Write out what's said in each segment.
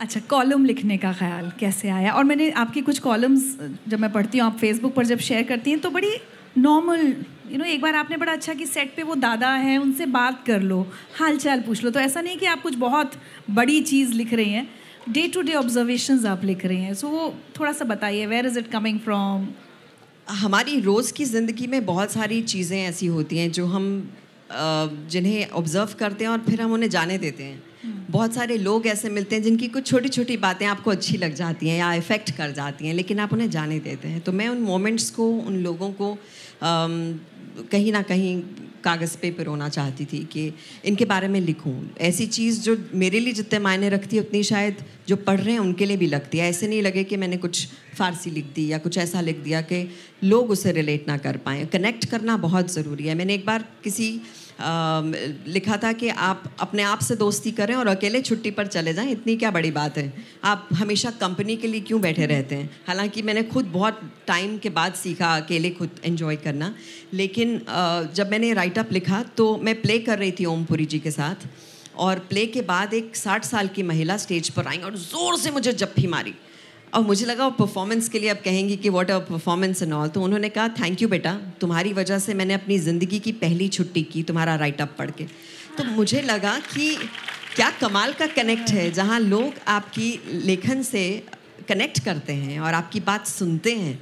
अच्छा कॉलम लिखने का ख्याल कैसे आया? और मैंने आपकी कुछ कॉलम्स जब मैं पढ़ती हूँ, आप फेसबुक पर जब शेयर करती हैं तो बड़ी नॉर्मल यू नो एक बार आपने बड़ा अच्छा कि सेट पे वो दादा हैं, उनसे बात कर लो हाल चाल पूछ लो। तो ऐसा नहीं कि आप कुछ बहुत बड़ी चीज़ लिख रही हैं डे टू डे ऑब्जर्वेशंस आप लिख रही हैं। सो वो थोड़ा सा बताइए where is it coming from हमारी रोज़ की ज़िंदगी में बहुत सारी चीज़ें ऐसी होती हैं, जो हम जिन्हें ऑब्ज़र्व करते हैं और फिर हम उन्हें जाने देते हैं। बहुत सारे लोग ऐसे मिलते हैं जिनकी कुछ छोटी छोटी बातें आपको अच्छी लग जाती हैं या इफ़ेक्ट कर जाती हैं, लेकिन आप उन्हें जाने देते हैं। तो मैं उन मोमेंट्स को, उन लोगों को कहीं ना कहीं कागज़ पे पिरोना चाहती थी कि इनके बारे में लिखूं। ऐसी चीज़ जो मेरे लिए जितने मायने रखती है, उतनी शायद जो पढ़ रहे हैं, उनके लिए भी लगती है। ऐसे नहीं लगे कि मैंने कुछ फ़ारसी लिख दी या कुछ ऐसा लिख दिया कि लोग उसे रिलेट ना कर पाएँ। कनेक्ट करना बहुत ज़रूरी है। मैंने एक बार किसी लिखा था कि आप अपने आप से दोस्ती करें और अकेले छुट्टी पर चले जाएँ। इतनी क्या बड़ी बात है। आप हमेशा कंपनी के लिए क्यों बैठे रहते हैं? हालाँकि मैंने खुद बहुत टाइम के बाद सीखा अकेले खुद एंजॉय करना। लेकिन जब मैंने राइटअप लिखा तो मैं प्ले कर रही थी ओमपुरी जी के साथ। और प्ले के बाद एक साठ साल की महिला स्टेज पर आई और ज़ोर से मुझे जप्फी मारी। और मुझे लगा वो परफॉर्मेंस के लिए अब कहेंगी कि what a performance and all तो उन्होंने कहा थैंक यू बेटा, तुम्हारी वजह से मैंने अपनी ज़िंदगी की पहली छुट्टी की, तुम्हारा राइटअप पढ़ के. तो मुझे लगा कि क्या कमाल का कनेक्ट है, जहाँ लोग आपकी लेखन से कनेक्ट करते हैं और आपकी बात सुनते हैं।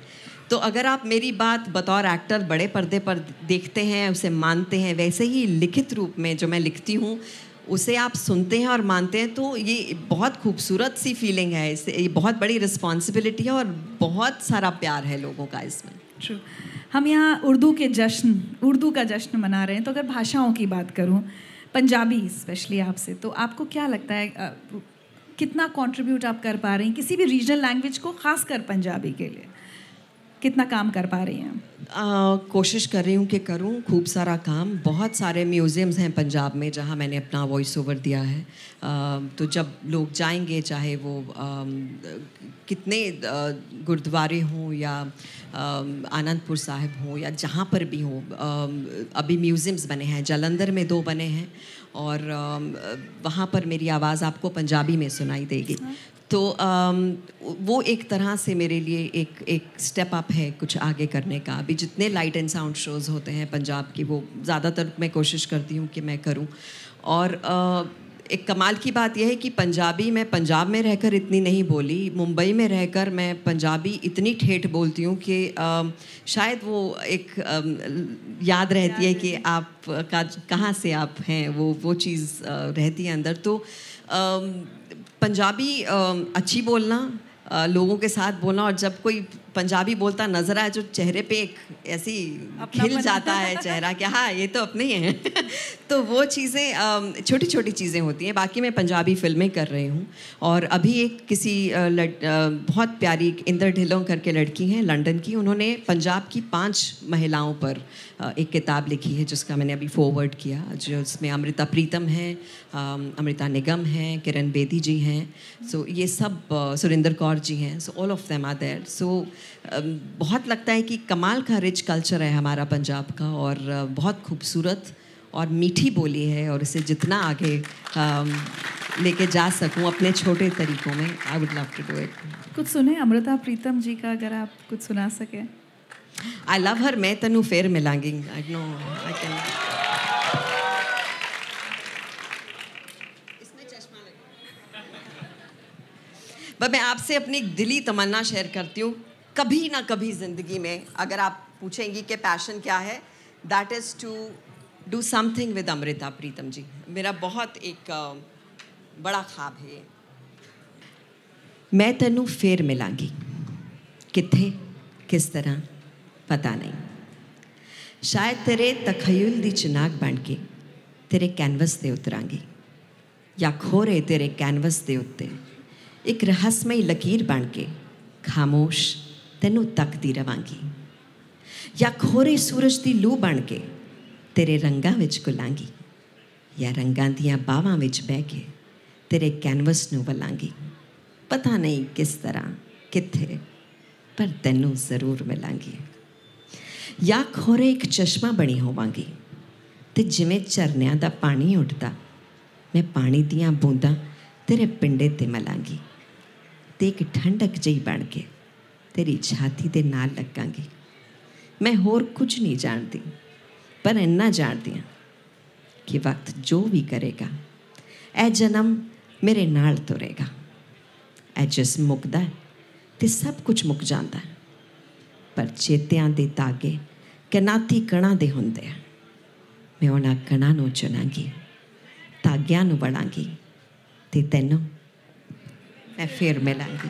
तो अगर आप मेरी बात बतौर एक्टर बड़े पर्दे पर देखते हैं, उसे मानते हैं, वैसे ही लिखित रूप में जो मैं लिखती हूँ उसे आप सुनते हैं और मानते हैं तो ये बहुत खूबसूरत सी फीलिंग है इसे। ये बहुत बड़ी रिस्पॉन्सिबिलिटी है और बहुत सारा प्यार है लोगों का इसमें। ट्रू हम यहाँ उर्दू के जश्न, उर्दू का जश्न मना रहे हैं तो अगर भाषाओं की बात करूँ, पंजाबी स्पेशली आपसे तो आपको क्या लगता है कितना कंट्रीब्यूट आप कर पा रहे हैं किसी भी रीजनल लैंग्वेज को, खासकर पंजाबी के लिए? कितना काम कर पा रही हैं कोशिश कर रही हूँ कि करूँ खूब सारा काम। बहुत सारे म्यूज़ियम्स हैं पंजाब में जहाँ मैंने अपना वॉइस ओवर दिया है। आ, तो जब लोग जाएँगे चाहे वो आ, कितने गुरुद्वारे हों या आनंदपुर साहिब हों या जहाँ पर भी हों अभी म्यूज़ियम्स बने हैं। जलंधर में दो बने हैं और वहाँ पर मेरी आवाज़ आपको पंजाबी में सुनाई देगी। हाँ। तो वो एक तरह से मेरे लिए एक एक स्टेप अप है कुछ आगे करने का। अभी जितने लाइट एंड साउंड शोज़ होते हैं पंजाब की वो ज़्यादातर मैं कोशिश करती हूँ कि मैं करूँ। और एक कमाल की बात यह है कि पंजाबी मैं पंजाब में रहकर इतनी नहीं बोली मुंबई में रहकर मैं पंजाबी इतनी ठेठ बोलती हूँ कि शायद वो एक आ, याद रहती है कि आप का कहाँ से आप हैं वो वो चीज़ रहती है अंदर। तो पंजाबी अच्छी बोलना लोगों के साथ बोलना और जब कोई पंजाबी बोलता नज़र आए जो चेहरे पे एक ऐसी खिल जाता है चेहरा कि हाँ ये तो अपने ही। हैं तो वो चीज़ें छोटी छोटी चीज़ें होती हैं। बाकी मैं पंजाबी फ़िल्में कर रही हूँ। और अभी एक किसी लड़, बहुत प्यारी इंदर ढिलों करके लड़की हैं लंदन की। उन्होंने पंजाब की पाँच महिलाओं पर एक किताब लिखी है जिसका मैंने अभी फॉरवर्ड किया। जो उसमें अमृता प्रीतम हैं अमृता निगम हैं किरण बेदी जी हैं। सो ये सब सुरेंद्र कौर जी हैं। So all of them are there so बहुत लगता है कि कमाल का रिच कल्चर है हमारा पंजाब का और बहुत खूबसूरत और मीठी बोली है और इसे जितना आगे लेके जा सकूँ अपने छोटे तरीकों में I would love to do it कुछ सुने? अमृता प्रीतम जी का अगर आप कुछ सुना सकें। आई लव हर मैं तनु फेर मिलांगी। आई नो आई कैन मैं आपसे अपनी दिली तमन्ना शेयर करती हूँ। कभी ना कभी ज़िंदगी में अगर आप पूछेंगी कि पैशन क्या है that is to do something with Amrita Pritam ji. मेरा बहुत एक बड़ा ख्वाब है मैं तेनू फिर मिलांगी। कितने किस तरह, पता नहीं। शायद तेरे तखयुल दी चिनाक बन के तेरे कैनवस से उतरांगी, या खोरे तेरे कैनवस के उत्ते। एक रहस्यमय लकीर बन के खामोश ਤੈਨੂੰ ਤੱਕਦੀ ਰਵਾਂਗੀ। ਜਾਂ ਖੋਰੇ ਸੂਰਜ ਦੀ ਲੂ ਬਣ ਕੇ ਤੇਰੇ ਰੰਗਾਂ ਵਿੱਚ ਗੁਲਾਂਗੀ ਜਾਂ ਰੰਗਾਂ ਦੀਆਂ ਬਾਹਾਂ ਵਿੱਚ ਬਹਿ ਕੇ ਤੇਰੇ ਕੈਨਵਸ ਨੂੰ ਵਲਾਂਗੀ ਪਤਾ ਨਹੀਂ ਕਿਸ ਤਰ੍ਹਾਂ, ਕਿੱਥੇ, ਪਰ ਤੈਨੂੰ ਜ਼ਰੂਰ ਮਿਲਾਂਗੀ। ਜਾਂ ਖੋਰੇ ਇੱਕ ਚਸ਼ਮਾ ਬਣੀ ਹੋਵਾਂਗੀ ਤੇ ਜਿਵੇਂ ਝਰਨਿਆਂ ਦਾ ਪਾਣੀ ਉੱਠਦਾ ਮੈਂ ਪਾਣੀ ਦੀਆਂ ਬੂੰਦਾਂ ਤੇਰੇ ਪਿੰਡੇ ਤੇ ਮਲਾਂਗੀ ਤੇ ਇੱਕ ਠੰਡਕ ਜਿਹੀ ਬਣ ਕੇ ਤੇਰੀ ਛਾਤੀ ਦੇ ਨਾਲ ਲੱਗਾਂਗੀ। ਮੈਂ ਹੋਰ ਕੁਝ ਨਹੀਂ ਜਾਣਦੀ, ਪਰ ਇੰਨਾ ਜਾਣਦੀ ਹਾਂ ਕਿ ਵਕਤ ਜੋ ਵੀ ਕਰੇਗਾ, ਇਹ ਜਨਮ ਮੇਰੇ ਨਾਲ ਤੁਰੇਗਾ। ਇਹ ਜਿਸਮ ਮੁਕਦਾ ਤੇ ਸਭ ਕੁਝ ਮੁੱਕ ਜਾਂਦਾ ਹੈ। ਪਰ ਚੇਤਿਆਂ ਦੇ ਤਾਗੇ ਕਨਾਤੀ ਕਣਾ ਦੇ ਹੁੰਦੇ ਆ। ਮੈਂ ਉਹਨਾਂ ਕਣਾ ਨੂੰ ਚੁਣਾਂਗੀ ਤਾਗਿਆਂ ਨੂੰ ਬਣਾਂਗੀ ਤੇ ਤੈਨੂੰ ਮੈਂ ਫੇਰ ਮਿਲਾਂਗੀ।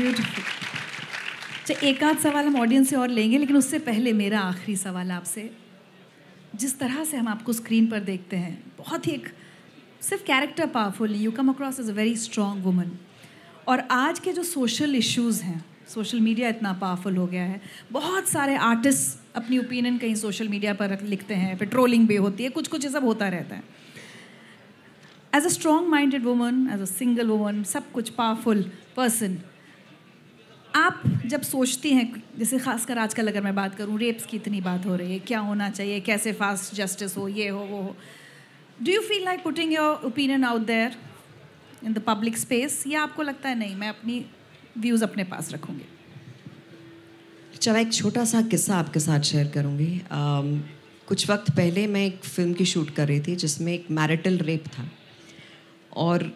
ब्यूटीफुल अच्छा एक आध सवाल हम ऑडियंस से और लेंगे, लेकिन उससे पहले मेरा आखिरी सवाल आपसे। जिस तरह से हम आपको स्क्रीन पर देखते हैं, बहुत ही एक सिर्फ़ character powerful you come across as a very strong woman और आज के जो सोशल इश्यूज़ हैं सोशल मीडिया इतना पावरफुल हो गया है, बहुत सारे आर्टिस्ट अपनी ओपिनियन कहीं सोशल मीडिया पर लिखते हैं फिर ट्रोलिंग भी होती है कुछ कुछ ये सब होता रहता है। As a strong minded woman as a single woman सब कुछ पावरफुल पर्सन आप जब सोचती हैं जैसे खासकर आजकल अगर मैं बात करूँ रेप्स की इतनी बात हो रही है क्या होना चाहिए कैसे फास्ट जस्टिस हो ये हो वो हो। Do you feel like putting your opinion out there in the public space या आपको लगता है नहीं मैं अपनी व्यूज़ अपने पास रखूँगी चलो एक छोटा सा किस्सा आपके साथ शेयर करूँगी। um, कुछ वक्त पहले मैं एक फ़िल्म की शूट कर रही थी जिसमें एक मैरिटल रेप था। और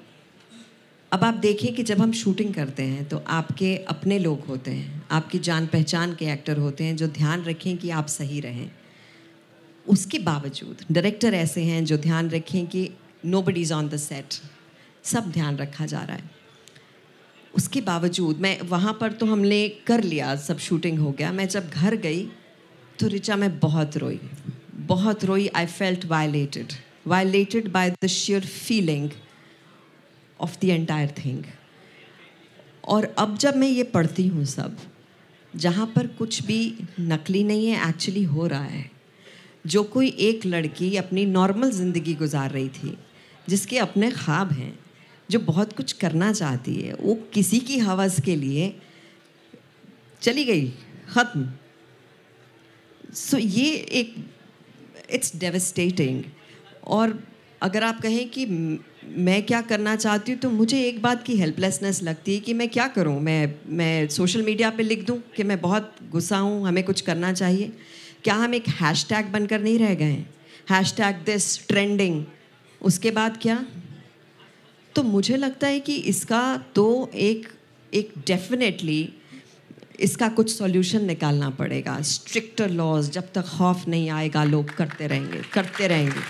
अब आप देखिए कि जब हम शूटिंग करते हैं तो आपके अपने लोग होते हैं, आपकी जान पहचान के एक्टर होते हैं जो ध्यान रखें कि आप सही रहें। उसके बावजूद डायरेक्टर ऐसे हैं जो ध्यान रखें कि no buddies on the set सब ध्यान रखा जा रहा है। उसके बावजूद, मैं, वहाँ पर तो हमने कर लिया, सब शूटिंग हो गया। मैं जब घर गई तो रिचा, मैं बहुत रोई। बहुत रोई I felt violated violated by the share feeling of the entire thing और अब जब मैं ये पढ़ती हूँ सब जहाँ पर कुछ भी नकली नहीं है एक्चुअली हो रहा है। जो कोई एक लड़की अपनी नॉर्मल ज़िंदगी गुजार रही थी जिसके अपने ख्वाब हैं जो बहुत कुछ करना चाहती है वो किसी की हवस के लिए चली गई ख़त्म। सो so, ये एक इट्स डेवस्टेटिंग और अगर आप कहें कि मैं क्या करना चाहती हूँ? तो मुझे एक बात की हेल्पलेसनेस लगती है कि मैं क्या करूँ? मैं मैं सोशल मीडिया पे लिख दूँ कि मैं बहुत गुस्सा हूँ, हमें कुछ करना चाहिए? क्या हम एक हैश टैग बनकर नहीं रह गए हैश टैग दिस ट्रेंडिंग उसके बाद क्या? तो मुझे लगता है कि इसका तो एक एक डेफिनेटली इसका कुछ सॉल्यूशन निकालना पड़ेगा। स्ट्रिक्टर लॉज जब तक खौफ नहीं आएगा, लोग करते रहेंगे करते रहेंगे।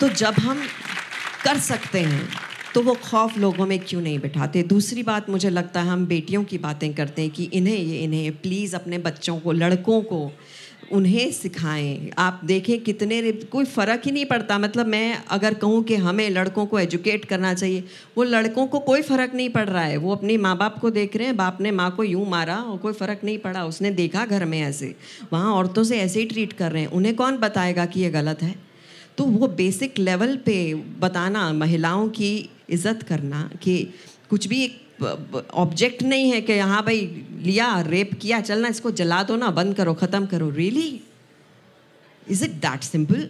तो जब हम कर सकते हैं। तो वो खौफ लोगों में क्यों नहीं बिठाते? दूसरी बात मुझे लगता है, हम बेटियों की बातें करते हैं कि इन्हें, ये इन्हें प्लीज़ अपने बच्चों को, लड़कों को उन्हें सिखाएँ। आप देखें कितने कोई फ़र्क ही नहीं पड़ता। मतलब मैं अगर कहूँ कि हमें लड़कों को एजुकेट करना चाहिए, वो लड़कों को कोई फ़र्क नहीं पड़ रहा है। वो अपने माँ बाप को देख रहे हैं, बाप ने माँ को यूँ मारा और कोई फ़र्क नहीं पड़ा। उसने देखा घर में ऐसे, वहाँ औरतों से ऐसे ही ट्रीट कर रहे हैं। उन्हें कौन बताएगा कि ये गलत है? तो वो बेसिक लेवल पे बताना महिलाओं की इज़्ज़त करना कि कुछ भी एक ऑब्जेक्ट नहीं है कि हाँ भाई लिया रेप किया, चलना, इसको जला दो ना, बंद करो, ख़त्म करो। Really is it that simple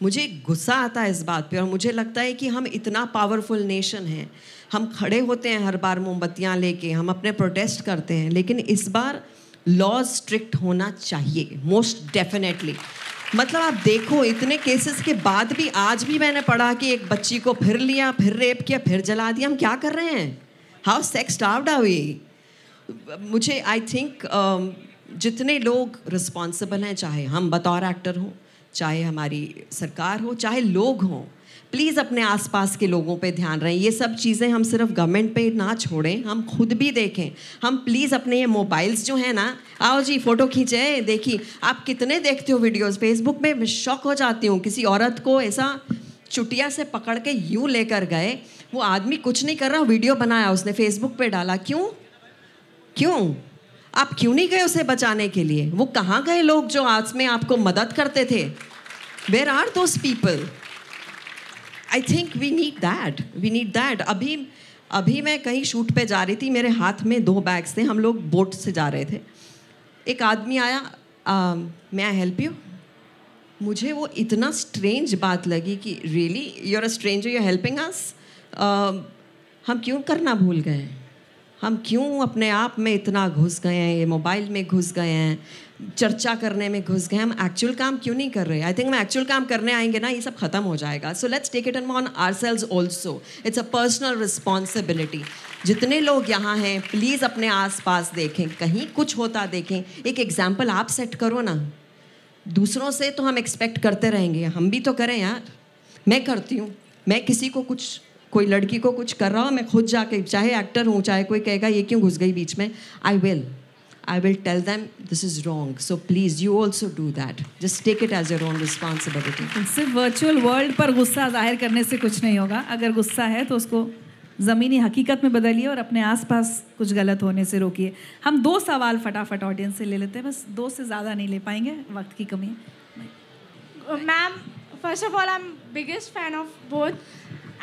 मुझे गुस्सा आता है इस बात पे और मुझे लगता है कि हम इतना पावरफुल नेशन हैं। हम खड़े होते हैं हर बार मोमबत्तियाँ लेके, हम अपने प्रोटेस्ट करते हैं, लेकिन इस बार लॉज स्ट्रिक्ट होना चाहिए मोस्ट डेफिनेटली मतलब आप देखो इतने केसेस के बाद भी आज भी मैंने पढ़ा कि एक बच्ची को फिर लिया फिर रेप किया फिर जला दिया। हम क्या कर रहे हैं? हाउ सेक्स डाउड वी मुझे आई थिंक uh, जितने लोग रिस्पॉन्सिबल हैं चाहे हम बतौर एक्टर हों चाहे हमारी सरकार हो चाहे लोग हों प्लीज़ अपने आसपास के लोगों पे ध्यान रहें। ये सब चीज़ें हम सिर्फ़ गवर्नमेंट पे ना छोड़ें, हम खुद भी देखें। हम प्लीज़ अपने ये मोबाइल्स जो हैं ना, आओ जी फ़ोटो खींचे देखिए आप कितने देखते हो वीडियोस फेसबुक में शौक हो जाती हूँ। किसी औरत को ऐसा चुटिया से पकड़ के यूँ लेकर गए। वो आदमी कुछ नहीं कर रहा वीडियो बनाया उसने फेसबुक पर डाला। क्यों? क्यों? आप क्यों नहीं गए उसे बचाने के लिए? वो कहाँ गए लोग जो आज में आपको मदद करते थे? Where are those people I think we need that we need that अभी अभी मैं कहीं शूट पे जा रही थी, मेरे हाथ में दो बैग्स थे, हम लोग बोट से जा रहे थे। एक आदमी आया मैं आई हेल्प यू मुझे वो इतना स्ट्रेंज बात लगी कि really you are a stranger you helping us हम क्यों करना भूल गए? हम क्यों अपने आप में इतना घुस गए हैं, ये मोबाइल में घुस गए हैं? चर्चा करने में घुस गए, हम एक्चुअल काम क्यों नहीं कर रहे? आई थिंक हम एक्चुअल काम करने आएँगे ना, ये सब खत्म हो जाएगा। So let's take it an on ourselves also it's a personal responsibility जितने लोग यहाँ हैं प्लीज़ अपने आसपास देखें। कहीं कुछ होता देखें। एक एग्ज़ाम्पल आप सेट करो ना। दूसरों से तो हम एक्सपेक्ट करते रहेंगे। हम भी तो करें यार। मैं करती हूँ। मैं किसी को कुछ, कोई लड़की को कुछ कर रहा हूँ, मैं खुद जाके, चाहे एक्टर हूँ, चाहे कोई कहेगा, ये क्यों घुस गई बीच में? I will I will tell them this is wrong. So please, you also do that. Just take it as your own responsibility. सिर्फ़ वर्चुअल वर्ल्ड पर गुस्सा ज़ाहिर करने से कुछ नहीं होगा अगर गुस्सा है तो उसको ज़मीनी हकीकत में बदलिए और अपने आसपास कुछ गलत होने से रोकिए हम दो सवाल फटाफट ऑडियंस से ले लेते हैं बस दो से ज़्यादा नहीं ले पाएँगे वक्त की कमी है ma'am first of all I am biggest fan of both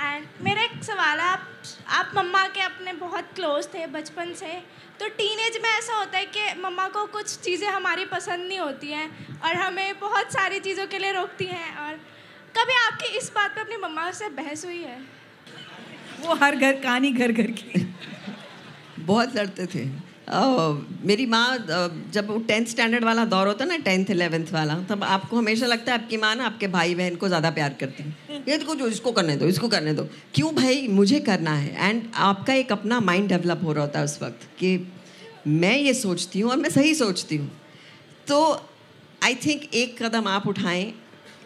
and मेरा एक सवाल है आप आप मम्मा के अपने बहुत क्लोज थे बचपन से तो टीनेज में ऐसा होता है कि मम्मा को कुछ चीज़ें हमारी पसंद नहीं होती हैं और हमें बहुत सारी चीज़ों के लिए रोकती हैं और कभी आपकी इस बात पे अपनी मम्मा से बहस हुई है? वो हर घर कहानी घर घर की। बहुत लड़ते थे। मेरी माँ जब वो टेंथ स्टैंडर्ड वाला दौर होता है ना टेंथ इलेवेंथ वाला, तब आपको हमेशा लगता है आपकी माँ ना आपके भाई बहन को ज़्यादा प्यार करती है। ये देखो जो इसको करने दो, इसको करने दो। क्यों भाई? मुझे करना है। एंड आपका एक अपना माइंड डेवलप हो रहा होता है उस वक्त कि मैं ये सोचती हूँ और मैं सही सोचती हूँ। तो आई थिंक एक कदम आप उठाएँ,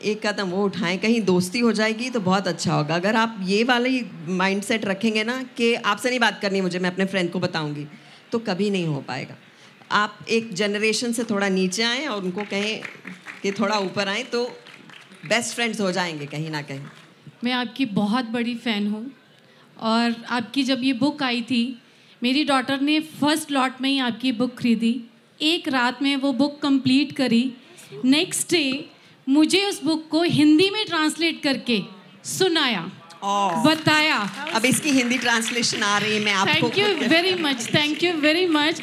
एक कदम वो उठाएँ, कहीं दोस्ती हो जाएगी तो बहुत अच्छा होगा। अगर आप ये वाली माइंड सेट रखेंगे ना कि आपसे नहीं बात करनी मुझे, मैं अपने फ्रेंड को बताऊँगी। तो कभी नहीं हो पाएगा। आप एक जनरेशन से थोड़ा नीचे आएँ और उनको कहें कि थोड़ा ऊपर आएँ तो बेस्ट फ्रेंड्स हो जाएँगे कहीं ना कहीं। मैं आपकी बहुत बड़ी फ़ैन हूँ और आपकी जब ये बुक आई थी, मेरी डॉटर ने फ़र्स्ट लॉट में ही आपकी बुक खरीदी। एक रात में वो बुक कंप्लीट करी। नेक्स्ट डे मुझे उस बुक को हिंदी में ट्रांसलेट करके सुनाया। बताया। अब इसकी हिंदी ट्रांसलेशन आ रही है मैं आपको thank you very much thank you very much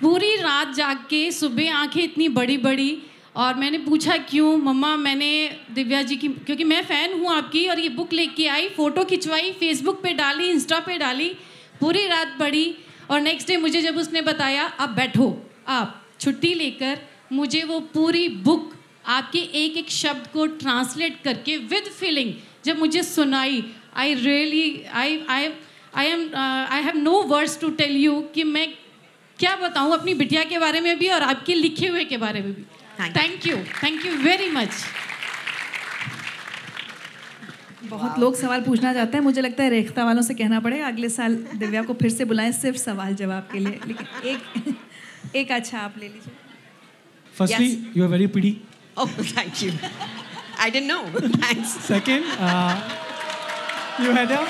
पूरी रात जाग के सुबह आँखें इतनी बड़ी बड़ी और मैंने पूछा क्यों मम्मा मैंने दिव्या जी की क्योंकि मैं फ़ैन हूँ आपकी और ये बुक लेके आई फ़ोटो खिंचवाई फेसबुक पे डाली इंस्टा पे डाली पूरी रात पढ़ी और नेक्स्ट डे मुझे जब उसने बताया अब बैठो आप छुट्टी लेकर मुझे वो पूरी बुक आपके एक एक शब्द को ट्रांसलेट करके विद फीलिंग जब मुझे सुनाई आई really I I I am I have no words to tell you कि मैं क्या बताऊँ अपनी बिटिया के बारे में भी और आपके लिखे हुए के बारे में भी। Thank you thank you very much बहुत लोग सवाल पूछना चाहते हैं मुझे लगता है रेखता वालों से कहना पड़ेगा अगले साल दिव्या को फिर से बुलाएँ सिर्फ़ सवाल जवाब के लिए लेकिन एक एक अच्छा आप ले लीजिए। Firstly you are very pretty oh thank you I didn't know thanks second you had a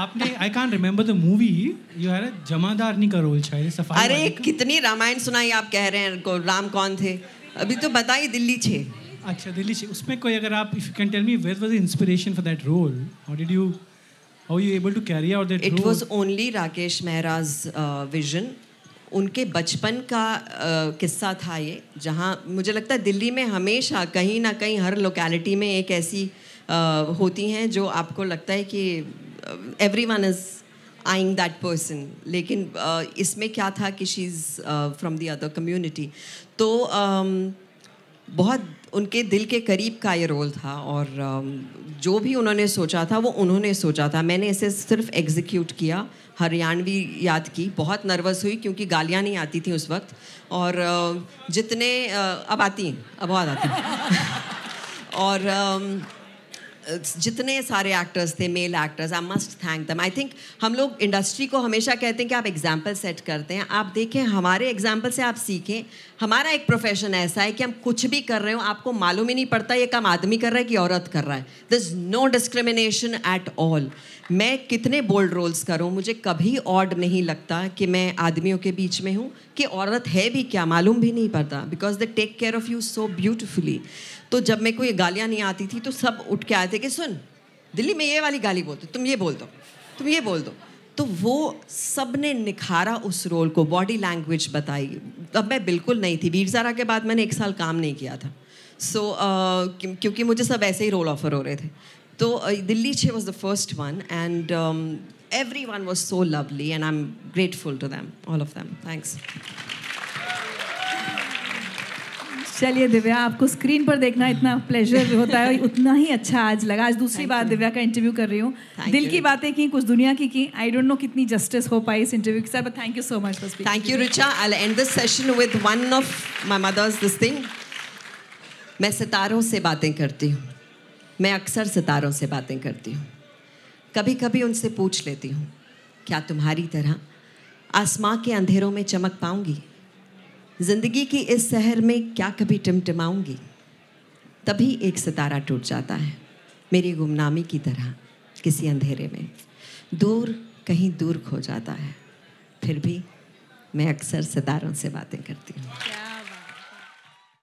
आपने I can't remember the movie you had जमादारनी का रोल शायद सफ़ाई अरे कितनी रामायण सुनाई आप कह रहे हैं को राम कौन थे? अभी तो बताइए दिल्ली छे। अच्छा दिल्ली छे। उसमें कोई अगर आप if you can tell me where was the inspiration for that role how did you how you able to carry out that role it was only Rakesh Mehra's vision उनके बचपन का किस्सा था ये, जहाँ मुझे लगता है दिल्ली में हमेशा कहीं ना कहीं हर लोकेलिटी में एक ऐसी होती हैं जो आपको लगता है कि everyone is eyeing that person लेकिन इसमें क्या था कि she is from the other community तो बहुत उनके दिल के करीब का ये रोल था और जो भी उन्होंने सोचा था, वो उन्होंने सोचा था। मैंने इसे सिर्फ़ एग्जीक्यूट किया, हरियाणवी याद की। बहुत नर्वस हुई क्योंकि गालियाँ नहीं आती थी उस वक्त और जितने अब आती हैं, अब बहुत आती और जितने सारे एक्टर्स थे male actors I must thank them I think हम लोग इंडस्ट्री को हमेशा कहते हैं कि आप एग्ज़ाम्पल सेट करते हैं। आप देखें, हमारे एग्ज़ाम्पल से आप सीखें। हमारा एक प्रोफेशन ऐसा है कि हम कुछ भी कर रहे हो, आपको मालूम ही नहीं पड़ता ये काम आदमी कर रहा है कि औरत कर रहा है। Is no discrimination at all मैं कितने बोल्ड रोल्स करूँ, मुझे कभी ऑड नहीं लगता कि मैं आदमियों के बीच में हूँ, कि औरत है भी क्या, मालूम भी नहीं पड़ता। Because they take care of you so beautifully तो जब मेरे को ये गालियाँ नहीं आती थी तो सब उठ के आए थे कि सुन दिल्ली में ये वाली गाली बोलते तुम ये बोल दो तुम ये बोल दो। तो वो सबने निखारा उस रोल को बॉडी लैंग्वेज बताई। अब मैं बिल्कुल नहीं थी। वीर ज़ारा के बाद मैंने एक साल काम नहीं किया था। सो so, uh, क्योंकि मुझे सब ऐसे ही रोल ऑफ़र हो रहे थे। तो दिल्ली छे was the first one and everyone was so lovely and I am grateful to them all of them thanks चलिए दिव्या आपको स्क्रीन पर देखना इतना प्लेजर होता है उतना ही अच्छा आज लगा। आज दूसरी बार दिव्या का इंटरव्यू कर रही हूँ। दिल you. की बातें की कुछ दुनिया की की। आई डोंट नो कितनी जस्टिस हो पाई इस इंटरव्यू के साथ but thank you so much for Thank you, Richa. I'll end this session with one of my mother's this thing. मैं सितारों से बातें करती हूँ। मैं अक्सर सितारों से बातें करती हूँ। कभी कभी उनसे पूछ लेती हूँ क्या तुम्हारी तरह आसमां के अंधेरों में चमक पाऊँगी? ज़िंदगी की इस शहर में क्या कभी टिमटिमाऊँगी? तभी एक सितारा टूट जाता है, मेरी गुमनामी की तरह, किसी अंधेरे में। दूर, कहीं दूर खो जाता है। फिर भी मैं अक्सर सितारों से बातें करती हूँ।